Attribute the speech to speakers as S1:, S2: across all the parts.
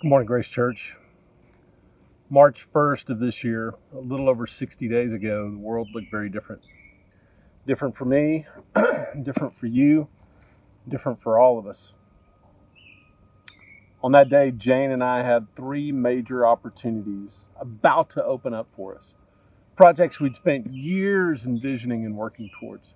S1: Good morning, Grace Church. March 1st of this year, a little over 60 days ago, the world looked very different. Different for me, different for you, different for all of us. On that day, Jane and I had three major opportunities about to open up for us. Projects we'd spent years envisioning and working towards.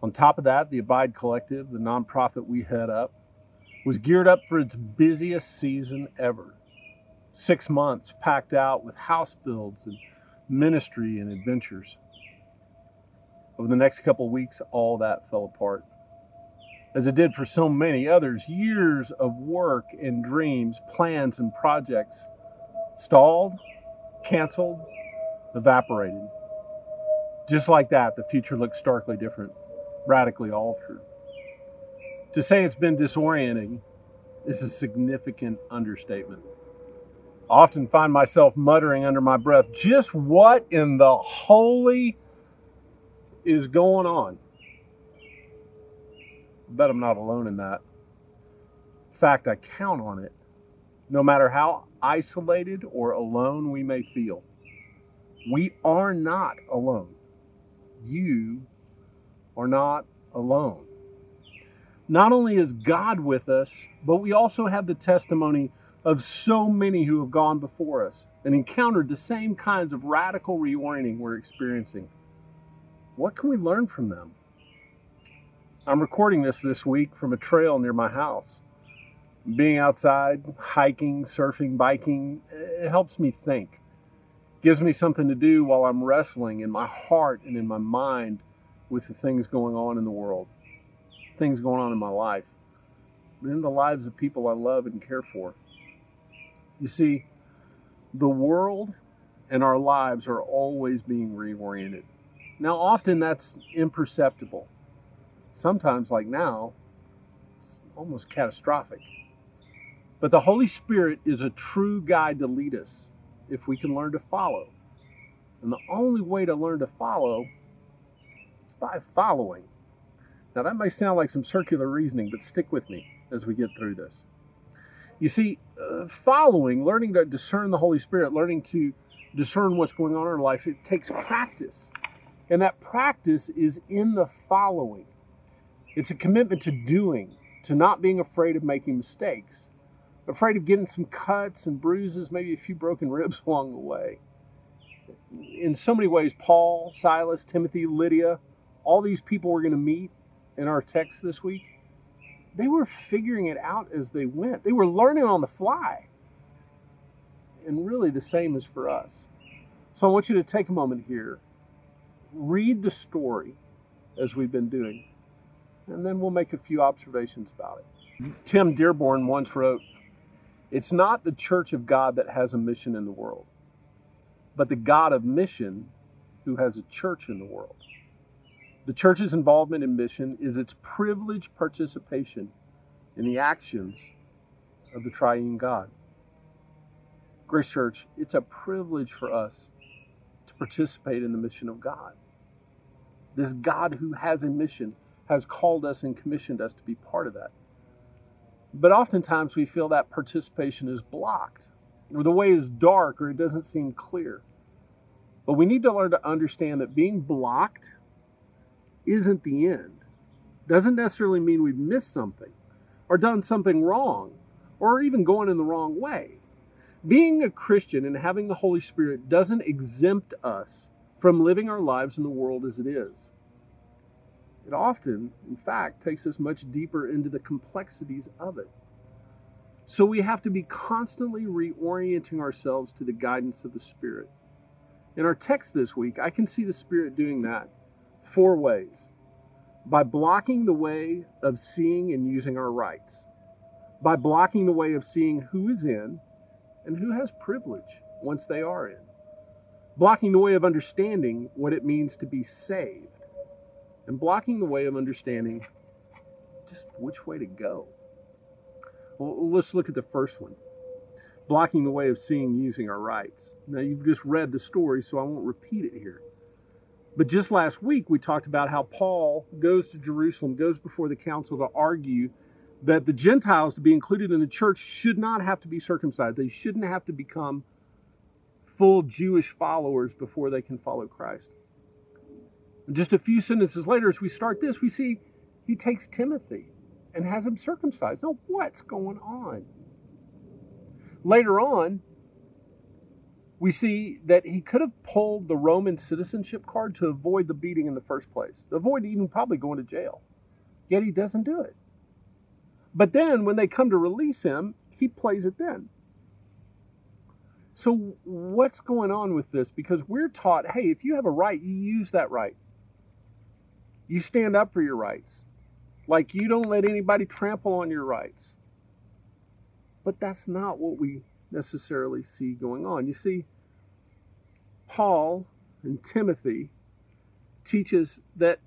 S1: On top of that, the Abide Collective, the nonprofit we head up, was geared up for its busiest season ever. Six months packed out with house builds and ministry and adventures. Over the next couple weeks, all that fell apart. As it did for so many others, years of work and dreams, plans and projects stalled, canceled, evaporated. Just like that, the future looked starkly different, radically altered. To say it's been disorienting is a significant understatement. I often find myself muttering under my breath, just what in the holy is going on? I bet I'm not alone in that. In fact, I count on it. No matter how isolated or alone we may feel, we are not alone. You are not alone not only is God with us, but we also have the testimony of so many who have gone before us and encountered the same kinds of radical reorienting we're experiencing. What can we learn from them? I'm recording this this week from a trail near my house. Being outside, hiking, surfing, biking, it helps me think. gives me something to do while I'm wrestling in my heart and in my mind with the things going on in the world things going on in my life, but in the lives of people I love and care for. You see, the world and our lives are always being reoriented. Now, often that's imperceptible. Sometimes, like now, it's almost catastrophic. But the Holy Spirit is a true guide to lead us if we can learn to follow. And the only way to learn to follow is by following. Now, that may sound like some circular reasoning, but stick with me as we get through this. You see, uh, following, learning to discern the Holy Spirit, learning to discern what's going on in our life, it takes practice. And that practice is in the following. It's a commitment to doing, to not being afraid of making mistakes, afraid of getting some cuts and bruises, maybe a few broken ribs along the way. In so many ways, Paul, Silas, Timothy, Lydia, all these people we're going to meet in our text this week, they were figuring it out as they went. They were learning on the fly. And really, the same is for us. So I want you to take a moment here, read the story as we've been doing, and then we'll make a few observations about it. Tim Dearborn once wrote It's not the church of God that has a mission in the world, but the God of mission who has a church in the world. The church's involvement in mission is its privileged participation in the actions of the triune God. Grace Church, it's a privilege for us to participate in the mission of God. This God who has a mission has called us and commissioned us to be part of that. But oftentimes we feel that participation is blocked, or the way is dark, or it doesn't seem clear. But we need to learn to understand that being blocked isn't the end. Doesn't necessarily mean we've missed something or done something wrong or even going in the wrong way. Being a Christian and having the Holy Spirit doesn't exempt us from living our lives in the world as it is. It often, in fact, takes us much deeper into the complexities of it. So we have to be constantly reorienting ourselves to the guidance of the Spirit. In our text this week, I can see the Spirit doing that four ways by blocking the way of seeing and using our rights, by blocking the way of seeing who is in and who has privilege once they are in, blocking the way of understanding what it means to be saved, and blocking the way of understanding just which way to go. Well, let's look at the first one blocking the way of seeing using our rights. Now, you've just read the story, so I won't repeat it here. But just last week, we talked about how Paul goes to Jerusalem, goes before the council to argue that the Gentiles to be included in the church should not have to be circumcised. They shouldn't have to become full Jewish followers before they can follow Christ. And just a few sentences later, as we start this, we see he takes Timothy and has him circumcised. Now, what's going on? Later on, we see that he could have pulled the Roman citizenship card to avoid the beating in the first place, to avoid even probably going to jail. Yet he doesn't do it. But then when they come to release him, he plays it then. So, what's going on with this? Because we're taught hey, if you have a right, you use that right. You stand up for your rights. Like you don't let anybody trample on your rights. But that's not what we necessarily see going on. You see, Paul and Timothy teaches that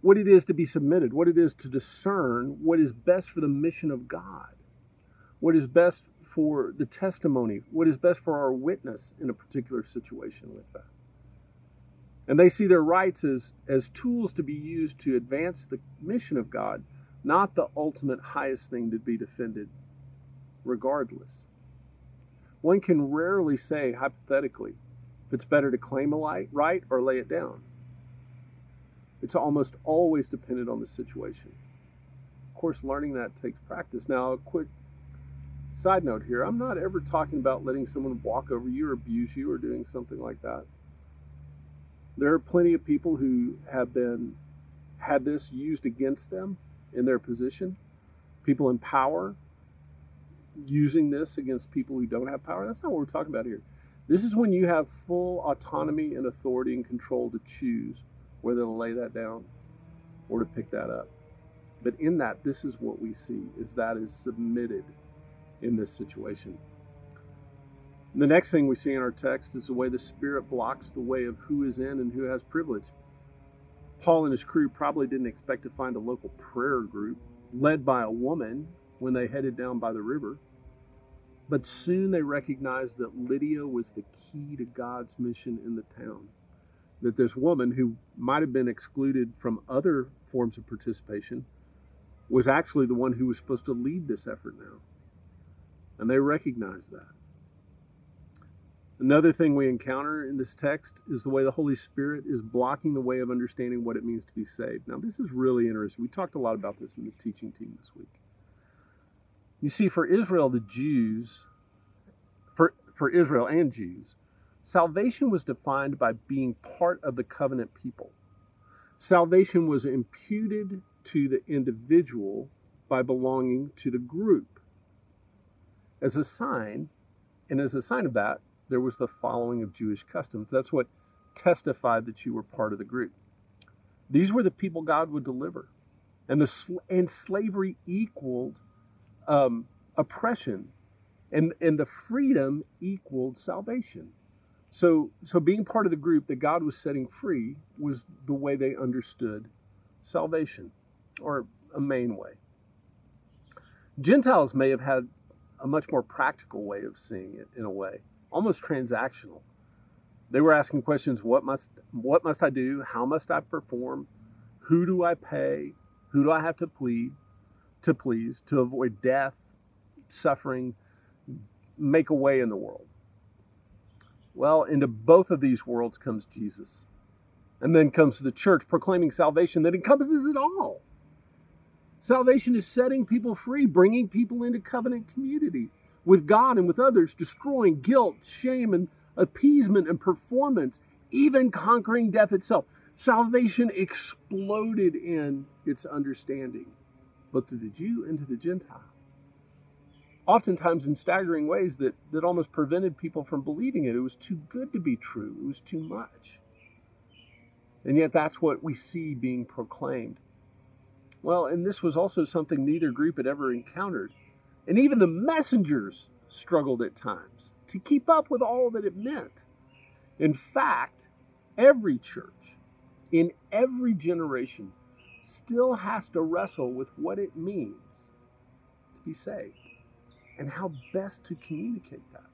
S1: what it is to be submitted, what it is to discern what is best for the mission of God, what is best for the testimony, what is best for our witness in a particular situation with that. And they see their rights as, as tools to be used to advance the mission of God, not the ultimate highest thing to be defended, regardless. One can rarely say, hypothetically, if it's better to claim a light, right or lay it down. It's almost always dependent on the situation. Of course, learning that takes practice. Now, a quick side note here I'm not ever talking about letting someone walk over you or abuse you or doing something like that. There are plenty of people who have been had this used against them in their position. People in power using this against people who don't have power. That's not what we're talking about here. This is when you have full autonomy and authority and control to choose whether to lay that down or to pick that up. But in that, this is what we see is that is submitted in this situation. The next thing we see in our text is the way the Spirit blocks the way of who is in and who has privilege. Paul and his crew probably didn't expect to find a local prayer group led by a woman when they headed down by the river. But soon they recognized that Lydia was the key to God's mission in the town. That this woman, who might have been excluded from other forms of participation, was actually the one who was supposed to lead this effort now. And they recognized that. Another thing we encounter in this text is the way the Holy Spirit is blocking the way of understanding what it means to be saved. Now, this is really interesting. We talked a lot about this in the teaching team this week. You see, for Israel, the Jews, for, for Israel and Jews, salvation was defined by being part of the covenant people. Salvation was imputed to the individual by belonging to the group. As a sign, and as a sign of that, there was the following of Jewish customs. That's what testified that you were part of the group. These were the people God would deliver. And, the, and slavery equaled um, oppression, and, and the freedom equaled salvation. So, so being part of the group that God was setting free was the way they understood salvation, or a main way. Gentiles may have had a much more practical way of seeing it in a way almost transactional. They were asking questions: What must what must I do? How must I perform? Who do I pay? Who do I have to plead to please to avoid death, suffering, make a way in the world? Well, into both of these worlds comes Jesus. And then comes the church proclaiming salvation that encompasses it all. Salvation is setting people free, bringing people into covenant community with God and with others, destroying guilt, shame, and appeasement and performance, even conquering death itself. Salvation exploded in its understanding, both to the Jew and to the Gentile. Oftentimes in staggering ways that, that almost prevented people from believing it. It was too good to be true, it was too much. And yet that's what we see being proclaimed. Well, and this was also something neither group had ever encountered. And even the messengers struggled at times to keep up with all that it meant. In fact, every church in every generation still has to wrestle with what it means to be saved and how best to communicate that.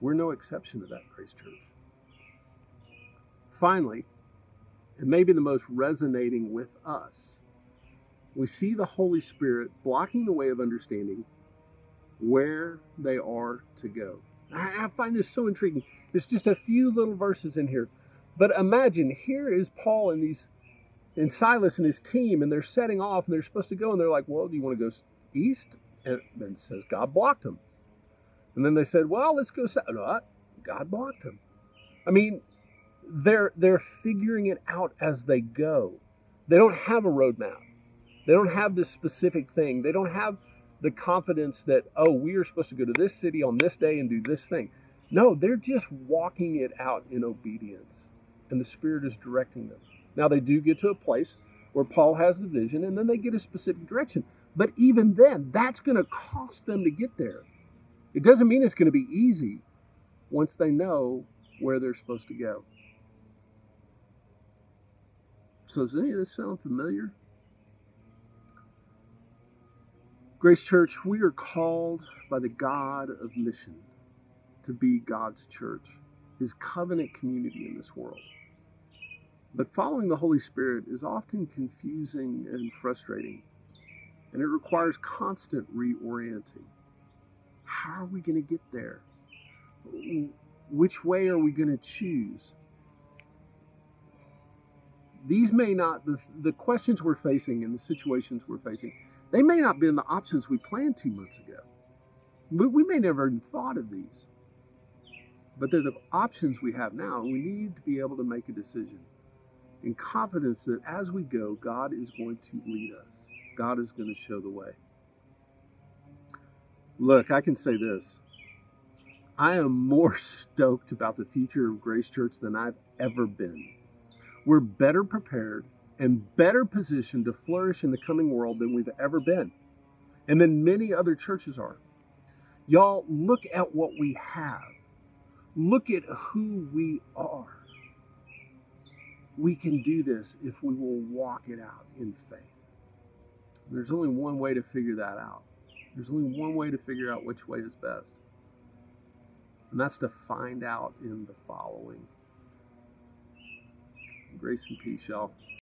S1: We're no exception to that, Grace Church. Finally, and maybe the most resonating with us, we see the Holy Spirit blocking the way of understanding where they are to go. I, find this so intriguing. It's just a few little verses in here. But imagine here is Paul and these and Silas and his team, and they're setting off and they're supposed to go, and they're like, Well, do you want to go east? And it says God blocked them. And then they said, Well, let's go south. No, God blocked them. I mean, they're they're figuring it out as they go. They don't have a roadmap. They don't have this specific thing. They don't have the confidence that, oh, we are supposed to go to this city on this day and do this thing. No, they're just walking it out in obedience. And the Spirit is directing them. Now, they do get to a place where Paul has the vision and then they get a specific direction. But even then, that's going to cost them to get there. It doesn't mean it's going to be easy once they know where they're supposed to go. So, does any of this sound familiar? Grace Church, we are called by the God of mission to be God's church, his covenant community in this world. But following the Holy Spirit is often confusing and frustrating, and it requires constant reorienting. How are we going to get there? Which way are we going to choose? These may not, the, the questions we're facing and the situations we're facing, they may not have been the options we planned two months ago. We may never even thought of these. But they're the options we have now, and we need to be able to make a decision in confidence that as we go, God is going to lead us. God is going to show the way. Look, I can say this. I am more stoked about the future of Grace Church than I've ever been. We're better prepared and better positioned to flourish in the coming world than we've ever been, and than many other churches are. Y'all, look at what we have. Look at who we are. We can do this if we will walk it out in faith. There's only one way to figure that out. There's only one way to figure out which way is best. And that's to find out in the following. Grace and peace, y'all.